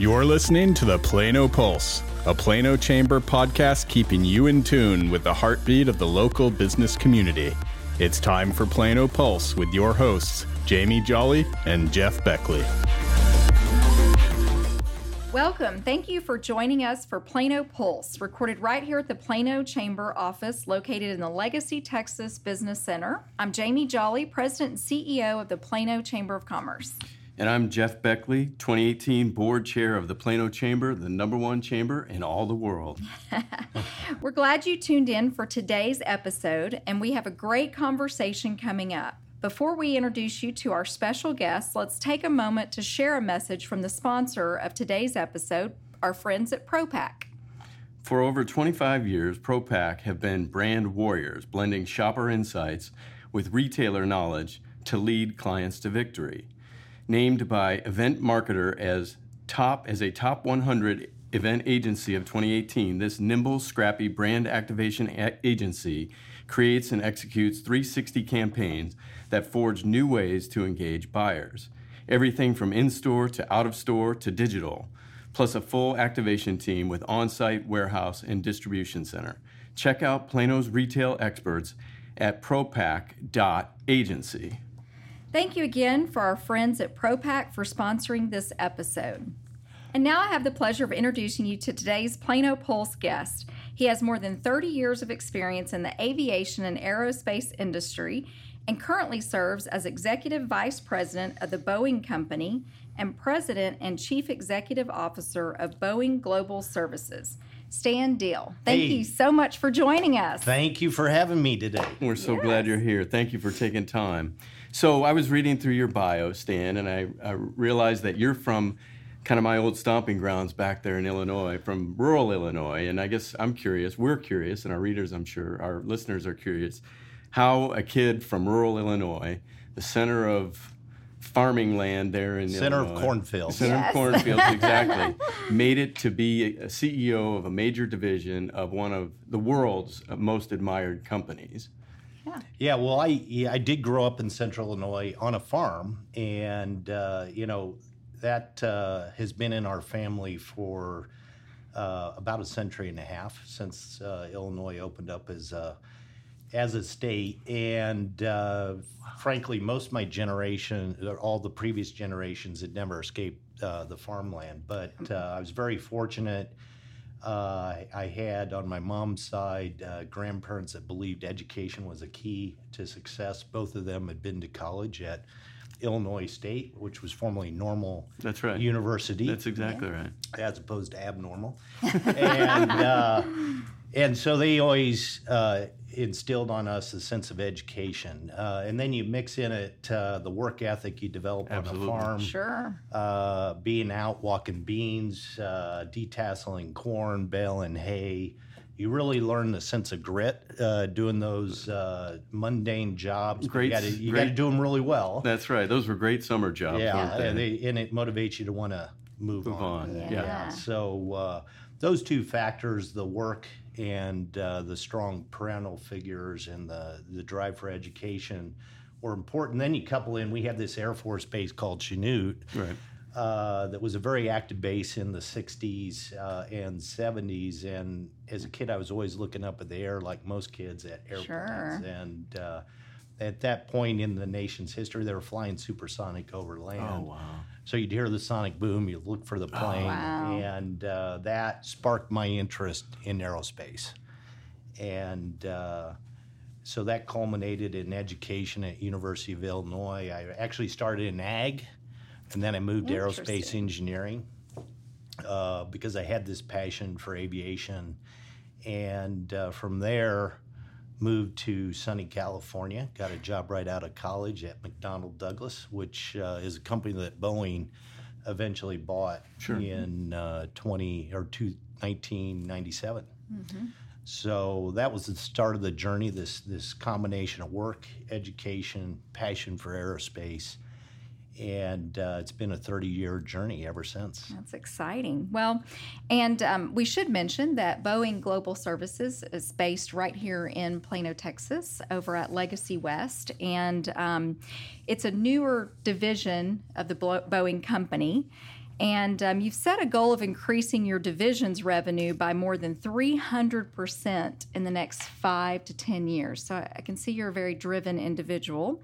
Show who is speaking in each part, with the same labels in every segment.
Speaker 1: You're listening to the Plano Pulse, a Plano Chamber podcast keeping you in tune with the heartbeat of the local business community. It's time for Plano Pulse with your hosts, Jamie Jolly and Jeff Beckley.
Speaker 2: Welcome. Thank you for joining us for Plano Pulse, recorded right here at the Plano Chamber office located in the Legacy Texas Business Center. I'm Jamie Jolly, President and CEO of the Plano Chamber of Commerce.
Speaker 3: And I'm Jeff Beckley, 2018 board chair of the Plano Chamber, the number one chamber in all the world.
Speaker 2: We're glad you tuned in for today's episode, and we have a great conversation coming up. Before we introduce you to our special guests, let's take a moment to share a message from the sponsor of today's episode, our friends at Propac.
Speaker 3: For over 25 years, Propac have been brand warriors, blending shopper insights with retailer knowledge to lead clients to victory. Named by Event Marketer as top as a top 100 event agency of 2018, this nimble, scrappy brand activation a- agency creates and executes 360 campaigns that forge new ways to engage buyers. Everything from in store to out of store to digital, plus a full activation team with on site warehouse and distribution center. Check out Plano's retail experts at propac.agency.
Speaker 2: Thank you again for our friends at Propac for sponsoring this episode. And now I have the pleasure of introducing you to today's Plano Pulse guest. He has more than 30 years of experience in the aviation and aerospace industry and currently serves as Executive Vice President of the Boeing Company and President and Chief Executive Officer of Boeing Global Services. Stan Deal, thank
Speaker 4: Hey.
Speaker 2: you so much for joining us.
Speaker 4: Thank you for having me today.
Speaker 3: We're so glad you're here. Thank you for taking time. So I was reading through your bio, Stan, and I, I realized that you're from kind of my old stomping grounds back there in Illinois, from rural Illinois. And I guess I'm curious, we're curious, and our readers, I'm sure, our listeners are curious, how a kid from rural Illinois, the center of farming land there in the
Speaker 4: Center of cornfields.
Speaker 3: Center
Speaker 2: Yes.
Speaker 3: of cornfields, exactly. made it to be a CEO of a major division of one of the world's most admired companies.
Speaker 4: Yeah, yeah well, I yeah, I did grow up in Central Illinois on a farm, and uh, you know that uh, has been in our family for uh, about a century and a half since uh, Illinois opened up as a as a state, and uh, frankly, most my generation, all the previous generations, had never escaped uh, the farmland. But uh, I was very fortunate. Uh, I, I had on my mom's side uh, grandparents that believed education was a key to success. Both of them had been to college at Illinois State, which was formerly Normal
Speaker 3: That's right.
Speaker 4: University
Speaker 3: That's exactly right.
Speaker 4: as opposed to abnormal. and uh, and so they always uh, instilled on us a sense of education. Uh, and then you mix in it uh, the work ethic you develop
Speaker 3: Absolutely.
Speaker 4: on a farm,
Speaker 2: Sure.
Speaker 4: uh, being out walking beans, uh, detasseling corn, baling hay. You really learn the sense of grit uh, doing those uh, mundane jobs.
Speaker 3: Great-
Speaker 4: You got to you got to
Speaker 3: great-
Speaker 4: do them really well.
Speaker 3: That's right. Those were great summer jobs.
Speaker 4: Yeah,
Speaker 3: they?
Speaker 4: and, they, and it motivates you to want to move,
Speaker 3: Move on.
Speaker 2: Yeah.
Speaker 3: Yeah.
Speaker 4: So uh, those two factors, the work and uh, the strong parental figures and the, the drive for education were important. Then you couple in, we have this Air Force base called Chanute
Speaker 3: Right.
Speaker 4: Uh, that was a very active base in the 60s uh, and 70s. And as a kid, I was always looking up at the air like most kids at airplanes.
Speaker 2: Sure.
Speaker 4: And uh, at that point in the nation's history, they were flying supersonic over land.
Speaker 3: Oh wow.
Speaker 4: So you'd hear the sonic boom, you'd look for the plane,
Speaker 2: Wow.
Speaker 4: and uh, that sparked my interest in aerospace. And uh, so that culminated in education at University of Illinois. I actually started in ag, and then I moved to aerospace engineering uh, because I had this passion for aviation. And uh, from there, moved to sunny California. Got a job right out of college at McDonnell Douglas, which uh, is a company that Boeing eventually bought
Speaker 3: Sure.
Speaker 4: in uh, 20 or two, 1997. So that was the start of the journey. This this combination of work, education, passion for aerospace, and uh, it's been a 30 year journey ever since.
Speaker 2: That's exciting. Well, and um, we should mention that Boeing Global Services is based right here in Plano, Texas, over at Legacy West. And um, it's a newer division of the Bo- Boeing company. And um, you've set a goal of increasing your division's revenue by more than 300% in the next five to 10 years. So I can see you're a very driven individual.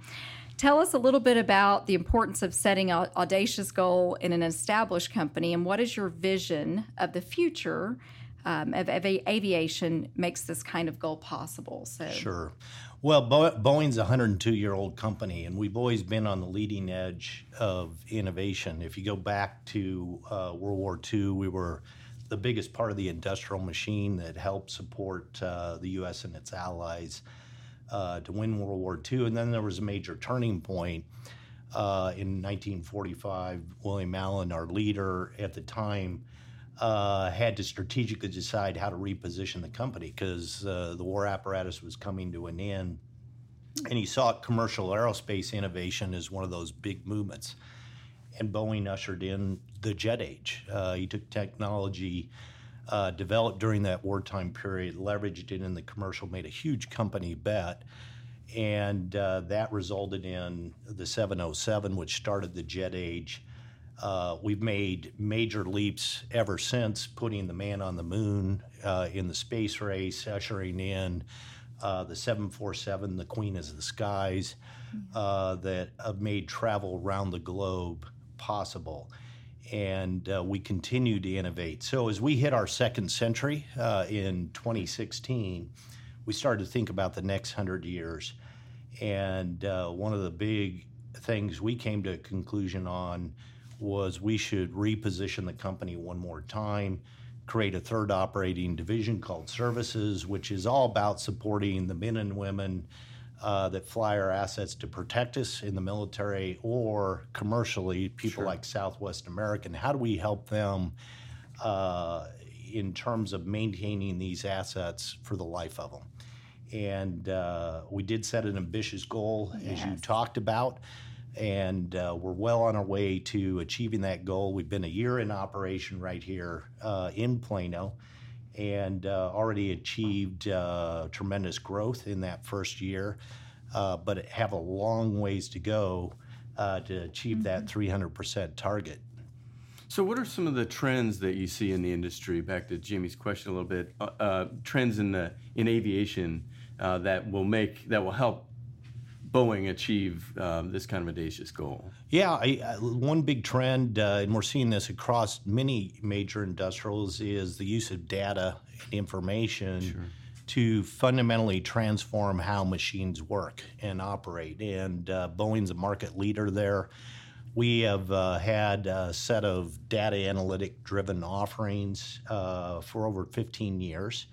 Speaker 2: Tell us a little bit about the importance of setting an audacious goal in an established company and what is your vision of the future um, of, aviation makes this kind of goal possible. So
Speaker 4: Sure. Well, Bo- Boeing's a 102 year old company, and we've always been on the leading edge of innovation. If you go back to uh, World War II, we were the biggest part of the industrial machine that helped support uh, the U.S. and its allies uh, to win World War II. And then there was a major turning point uh, in 1945. William Allen, our leader at the time, uh, had to strategically decide how to reposition the company because uh, the war apparatus was coming to an end. And he saw commercial aerospace innovation as one of those big movements. And Boeing ushered in the jet age. Uh, he took technology uh, developed during that wartime period, leveraged it in the commercial, made a huge company bet. And uh, that resulted in the 707, which started the jet age uh, we've made major leaps ever since putting the man on the moon uh, in the space race, ushering in uh, the 747, the Queen of the Skies, uh, that have made travel around the globe possible. And uh, we continue to innovate. So, as we hit our second century uh, in 2016, we started to think about the next hundred years. And one of the big things we came to a conclusion on was we should reposition the company one more time, create a third operating division called Services, which is all about supporting the men and women uh, that fly our assets to protect us in the military or commercially, people sure. like Southwest American. How do we help them uh, in terms of maintaining these assets for the life of them? And uh, we did set an ambitious goal, yes. as you talked about and uh, we're well on our way to achieving that goal. We've been a year in operation right here uh, in Plano and uh, already achieved uh, tremendous growth in that first year, uh, but have a long ways to go uh, to achieve mm-hmm. that 300% target.
Speaker 3: So, what are some of the trends that you see in the industry? Back to Jimmy's question a little bit. trends in the in aviation that will make that will help Boeing achieve um, this kind of audacious goal?
Speaker 4: Yeah, I, I, one big trend, uh, and we're seeing this across many major industrials, is the use of data and information sure. to fundamentally transform how machines work and operate. And uh, Boeing's a market leader there. We have uh, had a set of data analytic driven offerings uh, for over 15 years.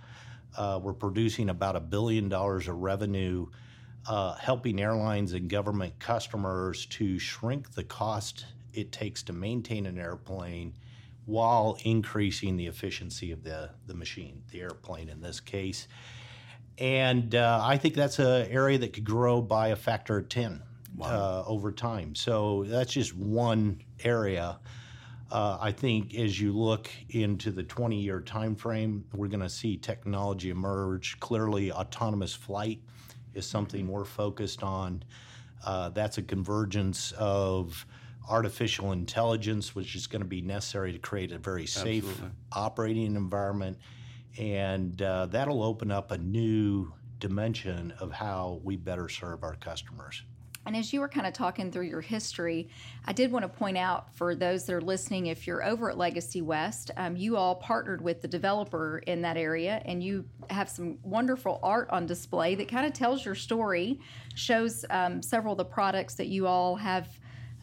Speaker 4: Uh, we're producing about a billion dollars of revenue uh, helping airlines and government customers to shrink the cost it takes to maintain an airplane while increasing the efficiency of the, the machine, the airplane in this case. And uh, I think that's an area that could grow by a factor of 10 wow. uh, over time. So that's just one area. Uh, I think as you look into the 20 year time frame, we're going to see technology emerge. Clearly, autonomous flight is something we're focused on. Uh, that's a convergence of artificial intelligence, which is going to be necessary to create a very safe Absolutely. operating environment. And uh, that'll open up a new dimension of how we better serve our customers.
Speaker 2: And as you were kind of talking through your history, I did want to point out for those that are listening if you're over at Legacy West, um, you all partnered with the developer in that area and you have some wonderful art on display that kind of tells your story, shows um, several of the products that you all have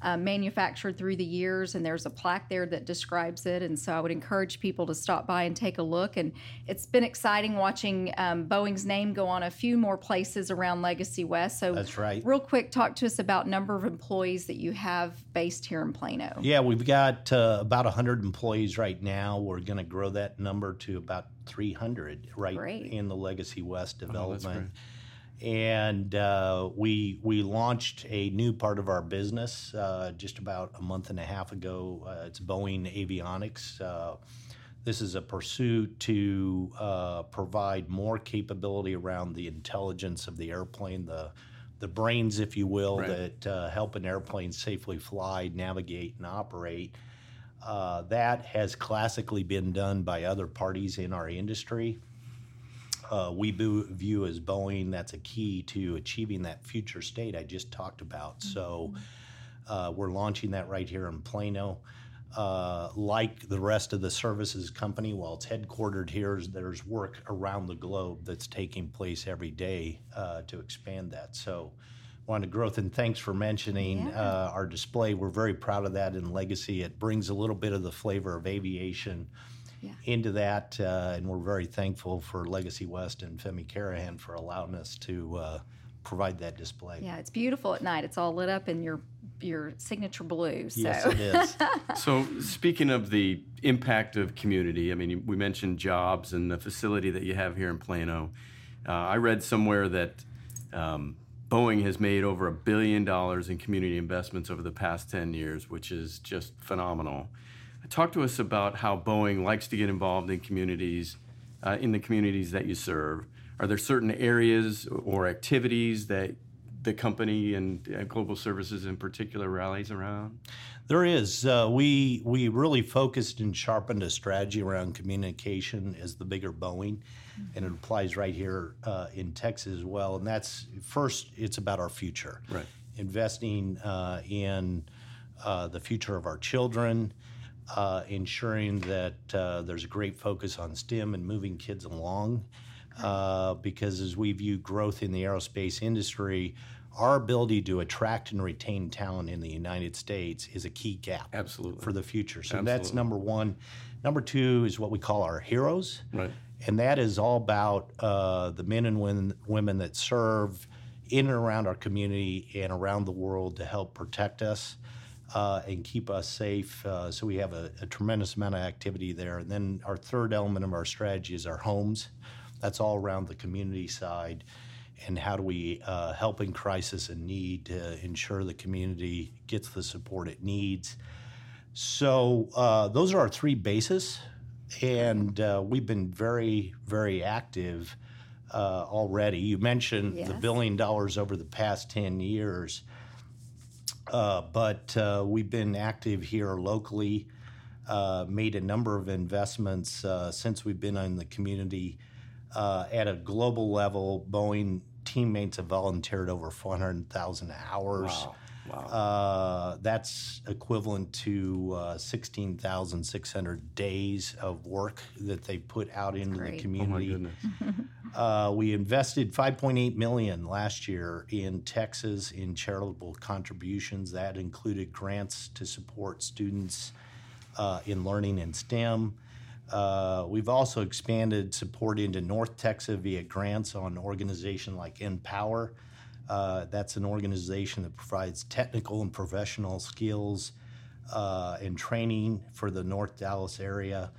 Speaker 2: uh, manufactured through the years, and there's a plaque there that describes it. And so I would encourage people to stop by and take a look. And it's been exciting watching um, Boeing's name go on a few more places around Legacy West. So
Speaker 4: that's right.
Speaker 2: Real quick, talk to us about number of employees that you have based here in Plano.
Speaker 4: Yeah, we've got uh, about 100 employees right now. We're going to grow that number to about 300 right Great. in the Legacy West oh, development. Oh, and uh, we we launched a new part of our business uh, just about a month and a half ago. Uh, it's Boeing Avionics. Uh, this is a pursuit to uh, provide more capability around the intelligence of the airplane, the the brains, if you will, right. that uh, help an airplane safely fly, navigate, and operate. Uh, that has classically been done by other parties in our industry. Uh, we view as Boeing that's a key to achieving that future state I just talked about. So uh, we're launching that right here in Plano. Uh, like the rest of the services company, while it's headquartered here, there's work around the globe that's taking place every day uh, to expand that. So, wanted growth, and thanks for mentioning
Speaker 2: Yeah.
Speaker 4: uh, our display. We're very proud of that in Legacy. It brings a little bit of the flavor of aviation
Speaker 2: Yeah.
Speaker 4: into that, uh, and we're very thankful for Legacy West and Fehmi Karahan for allowing us to uh, provide that display.
Speaker 2: Yeah, it's beautiful at night. It's all lit up in your your signature blue. So
Speaker 4: Yes, it is.
Speaker 3: So, speaking of the impact of community, I mean, we mentioned jobs and the facility that you have here in Plano. Uh, I read somewhere that um, Boeing has made over a billion dollars in community investments over the past 10 years, which is just phenomenal. Talk to us about how Boeing likes to get involved in communities, uh, in the communities that you serve. Are there certain areas or activities that the company and Global Services in particular rallies around?
Speaker 4: There is. Uh, we we really focused and sharpened a strategy around communication as the bigger Boeing, and it applies right here uh, in Texas as well. And that's first, it's about our future.
Speaker 3: Right.
Speaker 4: Investing uh, in uh, the future of our children, uh, ensuring that uh, there's a great focus on STEM and moving kids along. Uh, because as we view growth in the aerospace industry, our ability to attract and retain talent in the United States is a key gap
Speaker 3: Absolutely.
Speaker 4: for the future. So that's number one. Number two is what we call our heroes.
Speaker 3: Right.
Speaker 4: And that is all about uh, the men and women, women that serve in and around our community and around the world to help protect us uh, and keep us safe. Uh, so we have a, a tremendous amount of activity there. And then our third element of our strategy is our homes. That's all around the community side. And how do we uh, help in crisis and need to ensure the community gets the support it needs? So uh, those are our three bases, and uh, we've been very, very active uh, already. You mentioned the billion dollars over the past ten years, uh, but uh, we've been active here locally. Uh, made a number of investments uh, since we've been in the community. Uh, at a global level, Boeing teammates have volunteered over 400,000 hours.
Speaker 3: Wow. Wow.
Speaker 4: Uh, that's equivalent to uh, 16,600 days of work that they put out into the
Speaker 2: great.
Speaker 3: oh my
Speaker 4: community.
Speaker 3: goodness.
Speaker 4: Uh, we invested 5.8 million last year in Texas in charitable contributions. That included grants to support students uh, in learning in STEM. Uh, we've also expanded support into North Texas via grants on an organization like NPower. Uh, that's an organization that provides technical and professional skills uh, and training for the North Dallas area.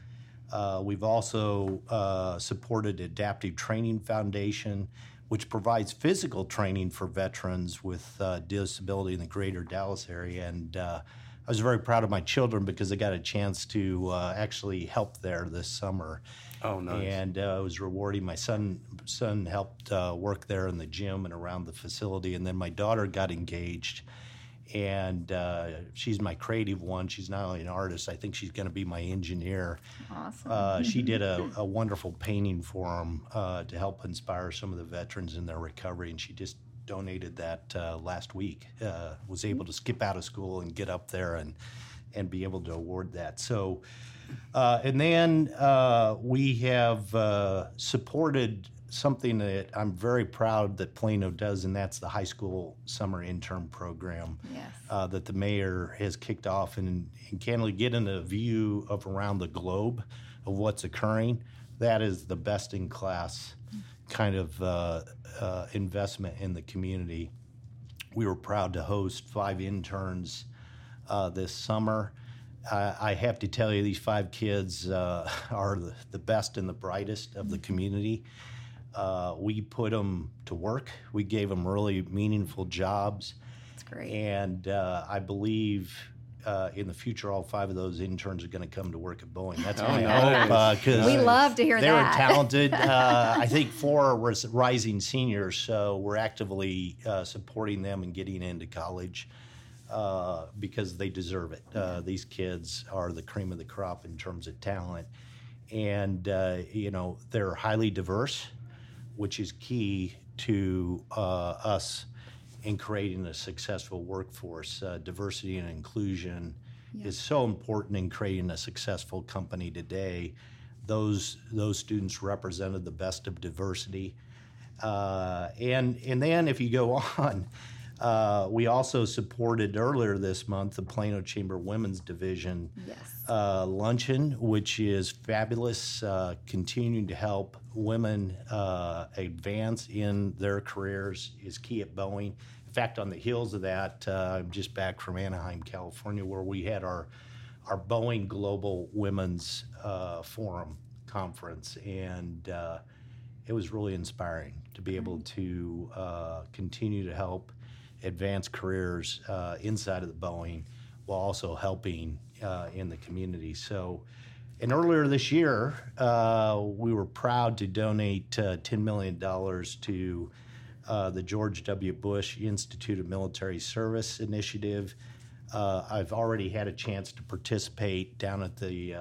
Speaker 4: Uh, we've also uh, supported Adaptive Training Foundation, which provides physical training for veterans with uh, disability in the greater Dallas area. And uh, I was very proud of my children because they got a chance to actually help there this summer.
Speaker 3: Oh, nice.
Speaker 4: And uh, it was rewarding. My son son helped uh, work there in the gym and around the facility, and then my daughter got engaged, and uh, she's my creative one. She's not only an artist; I think she's going to be my engineer.
Speaker 2: awesome.
Speaker 4: Uh, she did a, a wonderful painting for them uh, to help inspire some of the veterans in their recovery, and she just donated that uh, last week. Uh, was able to skip out of school and get up there and and be able to award that. So, uh, and then uh, we have uh, supported something that I'm very proud that Plano does, and that's the high school summer intern program
Speaker 2: yes.
Speaker 4: uh, that the mayor has kicked off and, and candidly getting a view of around the globe of what's occurring. That is the best in class kind of uh, uh, investment in the community. We were proud to host five interns uh, this summer. Uh, I have to tell you, these five kids uh, are the, the best and the brightest of the community. Uh, we put them to work. We gave them really meaningful jobs.
Speaker 2: That's great.
Speaker 4: And uh, I believe uh, in the future, all five of those interns are going to come to work at Boeing. That's
Speaker 3: Oh,
Speaker 4: my
Speaker 3: nice.
Speaker 4: hope. Because
Speaker 2: we love to hear that.
Speaker 4: they're talented. Uh, I think four were rising seniors, so we're actively uh, supporting them and getting into college. Uh, because they deserve it. Uh, these kids are the cream of the crop in terms of talent, and uh, you know they're highly diverse, which is key to uh, us in creating a successful workforce. Uh, diversity and inclusion yeah. is so important in creating a successful company today. Those those students represented the best of diversity, uh, and and then if you go on. Uh, we also supported earlier this month the Plano Chamber Women's Division yes. uh, luncheon, which is fabulous, uh, continuing to help women uh, advance in their careers is key at Boeing. In fact, on the heels of that, uh, I'm just back from Anaheim, California, where we had our our Boeing Global Women's uh, Forum conference, and it was really inspiring to be able to continue to help advance careers uh, inside of the Boeing while also helping uh, in the community. So, and earlier this year, uh, we were proud to donate uh, $10 million to uh, the George W. Bush Institute of Military Service Initiative. I've already had a chance to participate down at the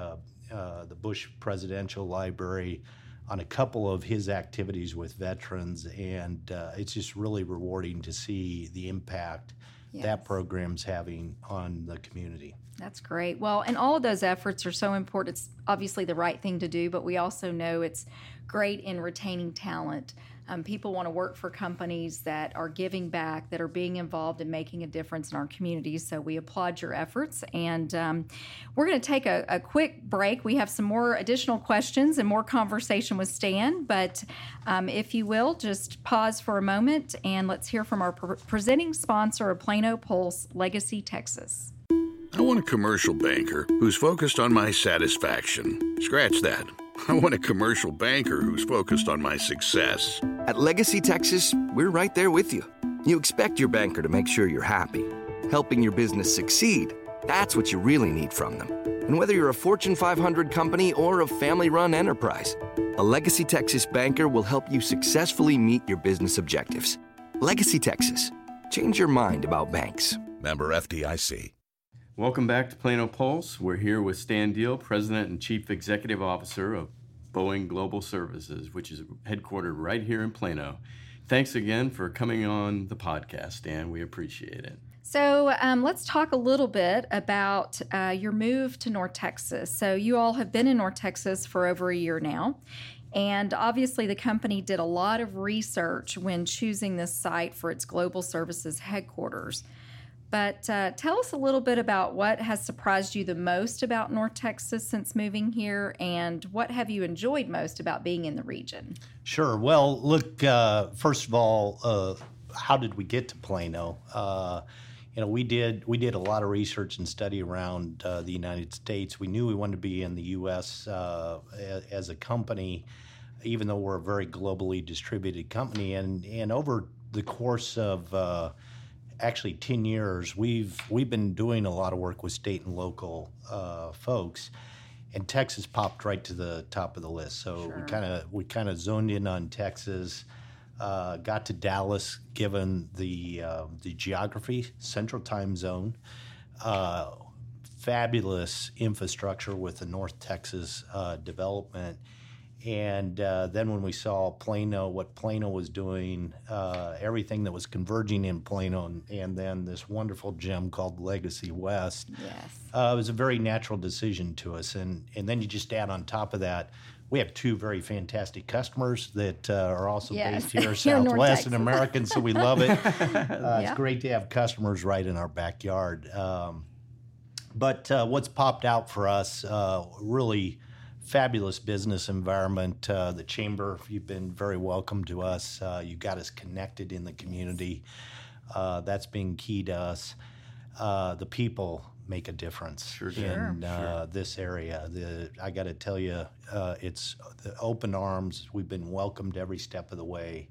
Speaker 4: the Bush Presidential Library on a couple of his activities with veterans, and uh, it's just really rewarding to see the impact yes. that program's having on the community.
Speaker 2: That's great. Well, and all of those efforts are so important. It's obviously the right thing to do, but we also know it's great in retaining talent. Um, people want to work for companies that are giving back, that are being involved in making a difference in our communities. So we applaud your efforts. And um, we're going to take a, a, quick break. We have some more additional questions and more conversation with Stan. But um, if you will, just pause for a moment and let's hear from our pre- presenting sponsor of Plano Pulse, Legacy Texas.
Speaker 5: I want a commercial banker who's focused on my satisfaction. Scratch that. I want a commercial banker who's focused on my success.
Speaker 6: At Legacy Texas, we're right there with you. You expect your banker to make sure you're happy. Helping your business succeed, that's what you really need from them. And whether you're a Fortune 500 company or a family run enterprise, a Legacy Texas banker will help you successfully meet your business objectives. Legacy Texas. Change your mind about banks.
Speaker 5: Member FDIC.
Speaker 3: Welcome back to Plano Pulse. We're here with Stan Deal, President and Chief Executive Officer of Boeing Global Services, which is headquartered right here in Plano. Thanks again for coming on the podcast, Stan. We appreciate it.
Speaker 2: So, um, let's talk a little bit about uh, your move to North Texas. So, you all have been in North Texas for over a year now. And obviously, the company did a lot of research when choosing this site for its global services headquarters. But uh, tell us a little bit about what has surprised you the most about North Texas since moving here, and what have you enjoyed most about being in the region?
Speaker 4: Sure. Well, look, uh, first of all, uh, how did we get to Plano? Uh, you know, we did we did a lot of research and study around uh, the United States. We knew we wanted to be in the U.S. Uh, as a company, even though we're a very globally distributed company. And and over the course of actually 10 years, we've we've been doing a lot of work with state and local uh, folks, and Texas popped right to the top of the list. So sure. we kind of we kind of zoned in on Texas. Uh, got to Dallas, given the uh, the geography, Central Time Zone, uh, fabulous infrastructure with the North Texas uh, development and uh, then when we saw Plano, what Plano was doing, uh, everything that was converging in Plano, and, and, then this wonderful gem called Legacy West, yes. Uh, it was a very natural decision to us. And, and then you just add on top of that, we have two very fantastic customers that uh, are also yes. based here, Southwest and American, so we love it. Uh, yeah. It's great to have customers right in our backyard. Um, but uh, what's popped out for us really fabulous business environment. Uh, the chamber, you've been very welcome to us. Uh, you got us connected in the community. Uh, that's been key to us. Uh, the people make a difference
Speaker 3: sure,
Speaker 4: in uh, sure. this area. The, I got to tell you, uh, it's the open arms. We've been welcomed every step of the way.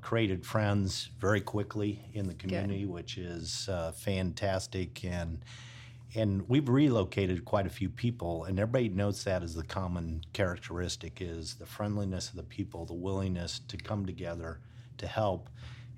Speaker 4: created friends very quickly in the community, Good. which is fantastic and and we've relocated quite a few people and everybody notes that as the common characteristic is the friendliness of the people the willingness to come together to help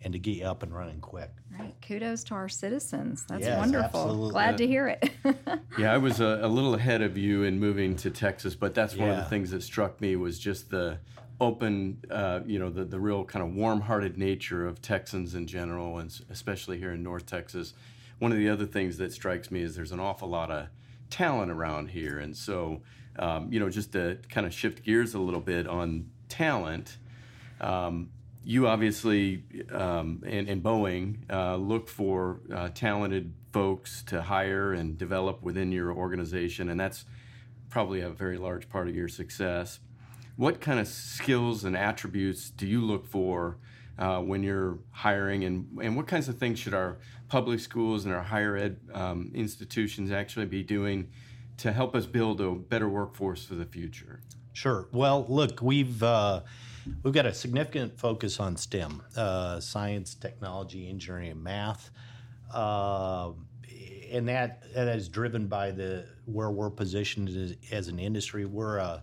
Speaker 4: and to get you up and running quick.
Speaker 2: Right. Kudos to our citizens. That's
Speaker 4: Yes,
Speaker 2: wonderful.
Speaker 4: absolutely.
Speaker 2: Glad to hear it.
Speaker 3: Yeah, I was a, a little ahead of you in moving to Texas, but that's one of the things that struck me was just the open, uh, you know, the, the real kind of warm-hearted nature of Texans in general, and especially here in North Texas. One of the other things that strikes me is there's an awful lot of talent around here, and so, um, you know, just to kind of shift gears a little bit on talent. Um, you obviously um, and, and Boeing uh, look for uh, talented folks to hire and develop within your organization, and that's probably a very large part of your success. What kind of skills and attributes do you look for uh, when you're hiring, and, and what kinds of things should our public schools and our higher ed um, institutions actually be doing to help us build a better workforce for the future?
Speaker 4: Sure. Well, look, we've uh, we've got a significant focus on STEM: uh, science, technology, engineering, and math. Uh, and that that is driven by the where we're positioned as, as an industry. We're a,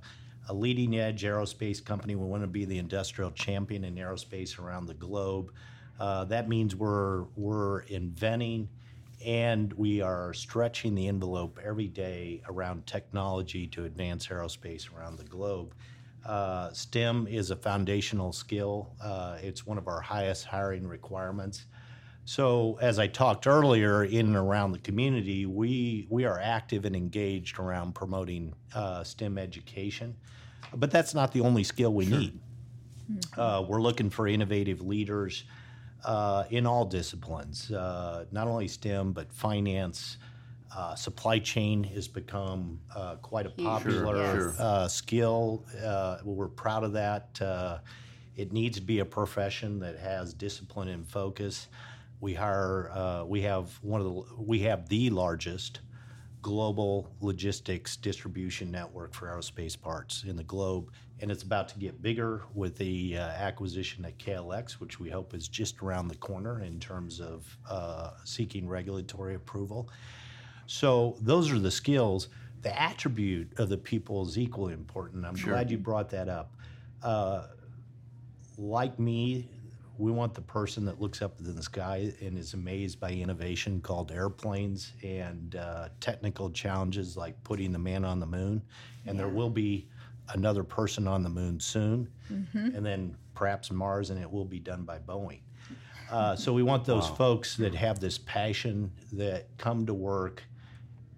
Speaker 4: a leading edge aerospace company. We want to be the industrial champion in aerospace around the globe. Uh, that means we're we're inventing and we are stretching the envelope every day around technology to advance aerospace around the globe. Uh, STEM is a foundational skill. Uh, it's one of our highest hiring requirements. So, as I talked earlier, in and around the community, we we are active and engaged around promoting uh, STEM education. But that's not the only skill we need. Uh, we're looking for innovative leaders uh, in all disciplines, uh, not only STEM, but finance. Uh, supply chain has become uh, quite a popular
Speaker 3: Sure, sure.
Speaker 4: Uh, skill. Uh, we're proud of that. Uh, it needs to be a profession that has discipline and focus. We hire. Uh, we have one of the. We have the largest global logistics distribution network for aerospace parts in the globe, and it's about to get bigger with the uh, acquisition at KLX, which we hope is just around the corner in terms of uh, seeking regulatory approval. So those are the skills. The attribute of the people is equally important. I'm glad you brought that up. Uh, like me, we want the person that looks up in the sky and is amazed by innovation called airplanes and uh, technical challenges like putting the man on the moon. And there will be another person on the moon soon, and then perhaps Mars, and it will be done by Boeing. Uh, so we want those folks that have this passion that come to work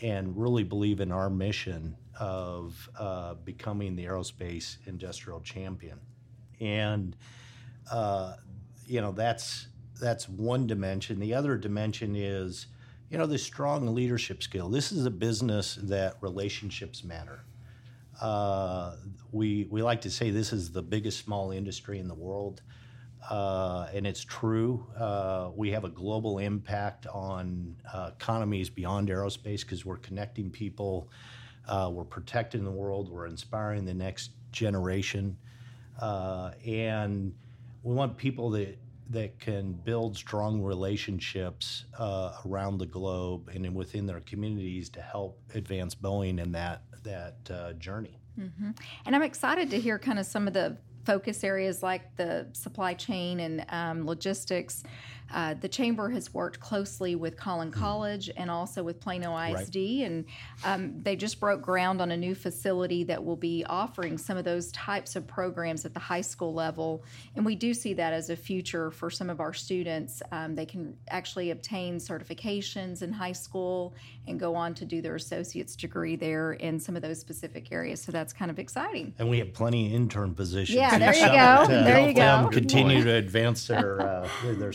Speaker 4: and really believe in our mission of uh, becoming the aerospace industrial champion. And uh, you know that's that's one dimension. The other dimension is you know the strong leadership skill. This is a business that relationships matter. Uh, we we like to say this is the biggest small industry in the world, uh, and it's true. Uh, we have a global impact on uh, economies beyond aerospace because we're connecting people, uh, we're protecting the world, we're inspiring the next generation, uh, and we want people that that can build strong relationships uh, around the globe and within their communities to help advance Boeing in that that uh, journey.
Speaker 2: And I'm excited to hear kind of some of the focus areas like the supply chain and um, logistics. Uh, the chamber has worked closely with Collin College and also with Plano ISD, and um, they just broke ground on a new facility that will be offering some of those types of programs at the high school level. And we do see that as a future for some of our students. Um, they can actually obtain certifications in high school and go on to do their associate's degree there in some of those specific areas. So that's kind of exciting.
Speaker 4: And we have plenty of intern positions.
Speaker 2: Yeah,
Speaker 4: in
Speaker 2: there you go.
Speaker 4: to
Speaker 2: There
Speaker 4: help
Speaker 2: you
Speaker 4: them
Speaker 2: go.
Speaker 4: Continue to advance their uh, their, their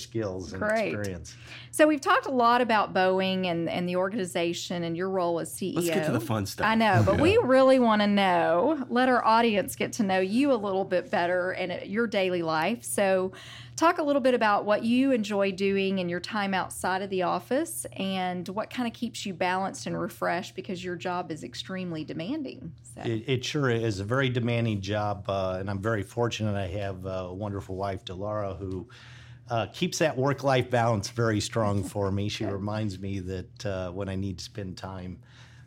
Speaker 4: skills and
Speaker 2: Great.
Speaker 4: experience.
Speaker 2: So we've talked a lot about Boeing and, and the organization and your role as CEO.
Speaker 3: Let's get to the fun stuff.
Speaker 2: I know, but we really want to know, let our audience get to know you a little bit better and uh, your daily life. So talk a little bit about what you enjoy doing in your time outside of the office and what kind of keeps you balanced and refreshed because your job is extremely demanding. So.
Speaker 4: It, it sure is a very demanding job, uh, and I'm very fortunate. I have a wonderful wife, Delara, who uh, keeps that work-life balance very strong for me. She reminds me that uh, when I need to spend time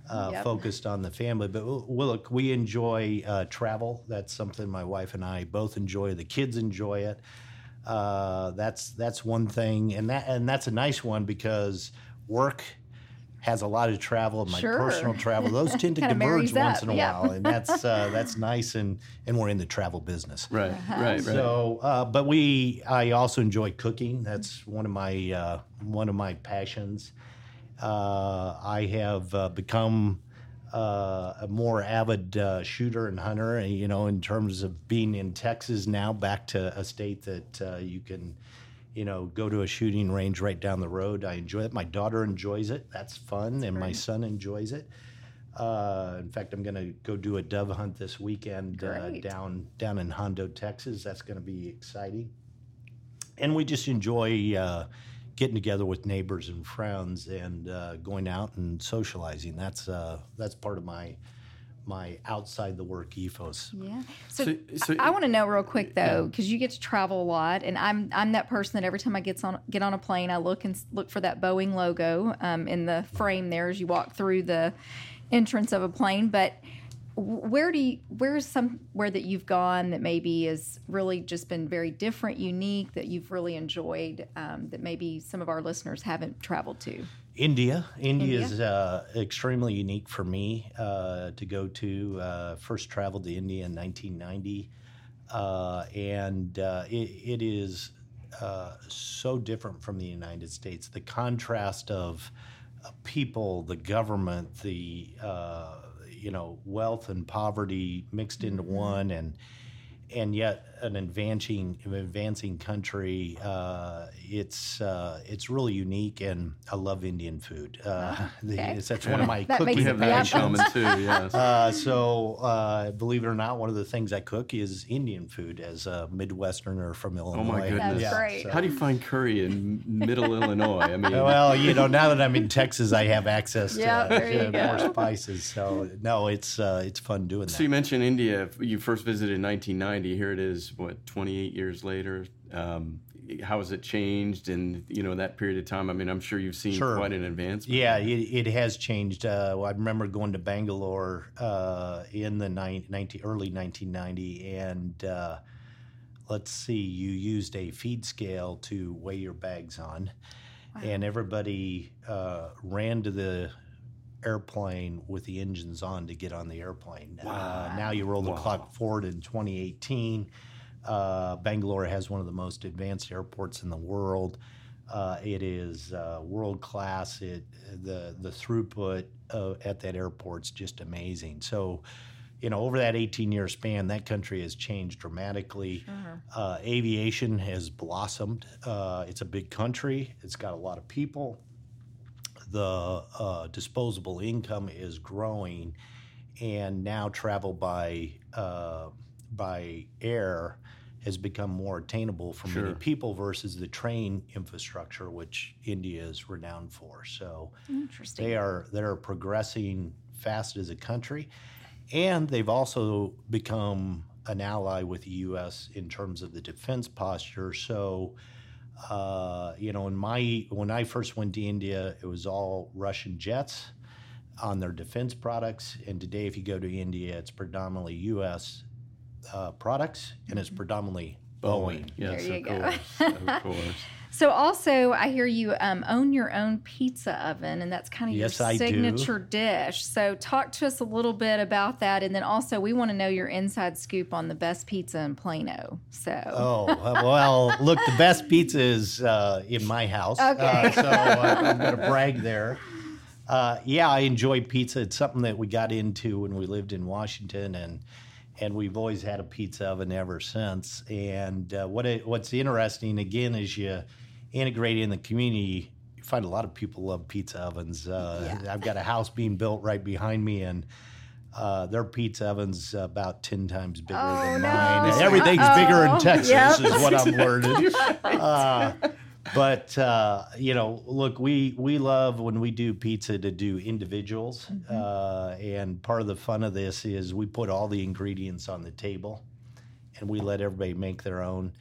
Speaker 4: uh,
Speaker 2: Yep.
Speaker 4: focused on the family. But well, look, we enjoy uh, travel. That's something my wife and I both enjoy. The kids enjoy it. Uh, that's that's one thing, and that and that's a nice one because work has a lot of travel and my
Speaker 2: Sure.
Speaker 4: personal travel. Those tend to
Speaker 2: Kinda
Speaker 4: converge once
Speaker 2: up,
Speaker 4: in a
Speaker 2: yeah.
Speaker 4: while, and that's uh, that's nice. And and we're in the travel business.
Speaker 3: Right, right, right.
Speaker 4: So, uh, but we, I also enjoy cooking. That's one of my uh, one of my passions. Uh, I have uh, become uh, a more avid uh, shooter and hunter. You know, in terms of being in Texas now, back to a state that uh, you can, you know, go to a shooting range right down the road. I enjoy it. My daughter enjoys it. That's fun, and my son enjoys it. Uh, in fact, I'm going to go do a dove hunt this weekend uh, down down in Hondo, Texas. That's going to be exciting. And we just enjoy uh, getting together with neighbors and friends and uh, going out and socializing. That's uh, that's part of my my outside the work ethos.
Speaker 2: Yeah. So,
Speaker 3: So- so-
Speaker 2: I, want to know real quick though, because you get to travel a lot, and I'm I'm that person that every time I gets on get on a plane, I look and look for that Boeing logo um, in the frame there as you walk through the entrance of a plane. But where do you where's somewhere that you've gone that maybe has really just been very different, unique that you've really enjoyed um, that maybe some of our listeners haven't traveled to?
Speaker 4: India. India, is uh, extremely unique for me uh, to go to. Uh, first traveled to India in 1990, uh, and uh, it, it is uh, so different from the United States. The contrast of uh, people, the government, the uh, you know wealth and poverty mixed into one, and and yet an advancing advancing country. Uh, it's uh, it's really unique, and I love Indian food. Uh,
Speaker 2: okay.
Speaker 4: it's- that's one of my
Speaker 2: That
Speaker 4: cooking
Speaker 3: We have that in
Speaker 4: passions.
Speaker 3: common too. Yes.
Speaker 4: Uh, so, uh, believe it or not, one of the things I cook is Indian food as a Midwesterner from Illinois.
Speaker 3: oh my goodness.
Speaker 2: That's great.
Speaker 4: so-
Speaker 3: How do you find curry in Middle Illinois? I mean,
Speaker 4: Well, you know, now that I'm in Texas, I have access to,
Speaker 2: Yeah, there
Speaker 4: to more spices. So, no, it's uh, it's fun doing that.
Speaker 3: So you mentioned India. You first visited in 1990. Here it is, what, 28 years later. Um, how has it changed in you know that period of time? I mean, I'm sure you've seen
Speaker 4: Sure.
Speaker 3: quite an advancement.
Speaker 4: Yeah, it, it has changed. Uh, well, I remember going to Bangalore uh, in the nine, 19, early 1990, and uh, let's see, you used a feed scale to weigh your bags on, and everybody uh, ran to the airplane with the engines on to get on the airplane. Uh, now you roll the clock forward in 2018. Uh, Bangalore has one of the most advanced airports in the world. Uh, it is uh, world class. It the the throughput uh, at that airport is just amazing. So, you know, over that 18 year span, that country has changed dramatically. Uh, aviation has blossomed. Uh, it's a big country. It's got a lot of people. The uh, disposable income is growing, and now travel by uh, by air has become more attainable for many people versus the train infrastructure, which India is renowned for. So
Speaker 2: Interesting.
Speaker 4: they are they are progressing fast as a country, and they've also become an ally with the U.S. in terms of the defense posture. So, uh, you know, in my when I first went to India, it was all Russian jets on their defense products, and today, if you go to India, it's predominantly U.S. Uh, products, and it's predominantly Boeing.
Speaker 3: Yes,
Speaker 2: There
Speaker 3: of
Speaker 2: you go.
Speaker 3: course, of course.
Speaker 2: So also, I hear you um, own your own pizza oven, and that's kind of
Speaker 4: Yes,
Speaker 2: your signature dish. So talk to us a little bit about that, and then also we want to know your inside scoop on the best pizza in Plano. So
Speaker 4: Oh well, look, the best pizza is uh, in my house.
Speaker 2: Okay.
Speaker 4: Uh, so uh, I'm going to brag there. Uh, yeah, I enjoy pizza. It's something that we got into when we lived in Washington, and and we've always had a pizza oven ever since. And uh, what it, what's interesting again is you integrate in the community. You find a lot of people love pizza ovens. Uh, I've got a house being built right behind me, and uh, their pizza oven's about ten times bigger than mine. Everything's bigger in Texas,
Speaker 2: Yep.
Speaker 4: is what I'm learning. But uh, you know, look, we we love when we do pizza to do individuals, uh, and part of the fun of this is we put all the ingredients on the table, and we let everybody make their own.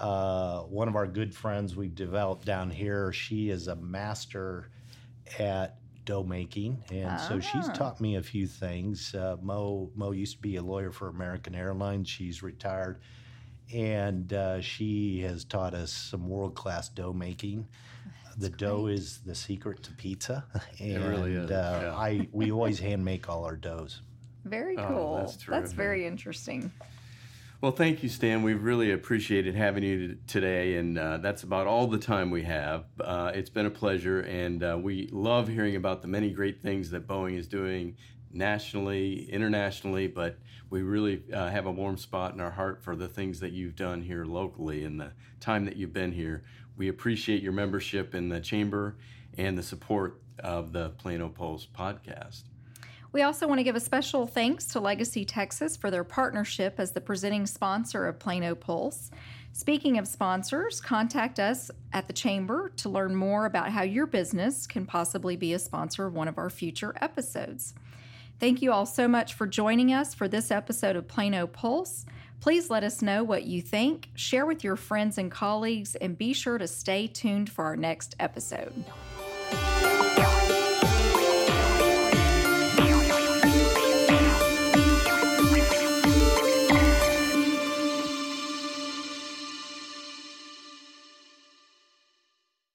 Speaker 4: Uh, one of our good friends we've developed down here, she is a master at dough making, and so she's taught me a few things. Uh, Mo Mo used to be a lawyer for American Airlines. She's retired, and uh, she has taught us some world class dough making. the dough is the secret to pizza, and
Speaker 3: really is,
Speaker 4: uh,
Speaker 3: yeah.
Speaker 4: I we always hand make all our doughs.
Speaker 2: Very
Speaker 3: Oh,
Speaker 2: cool.
Speaker 3: that's
Speaker 2: that's very interesting.
Speaker 3: Well, thank you, Stan. We've really appreciated having you today, and uh, that's about all the time we have. Uh, it's been a pleasure, and uh, we love hearing about the many great things that Boeing is doing nationally, internationally, but we really uh, have a warm spot in our heart for the things that you've done here locally and the time that you've been here. We appreciate your membership in the Chamber and the support of the Plano Pulse podcast.
Speaker 2: We also want to give a special thanks to Legacy Texas for their partnership as the presenting sponsor of Plano Pulse. Speaking of sponsors, contact us at the Chamber to learn more about how your business can possibly be a sponsor of one of our future episodes. Thank you all so much for joining us for this episode of Plano Pulse. Please let us know what you think, share with your friends and colleagues, and be sure to stay tuned for our next episode.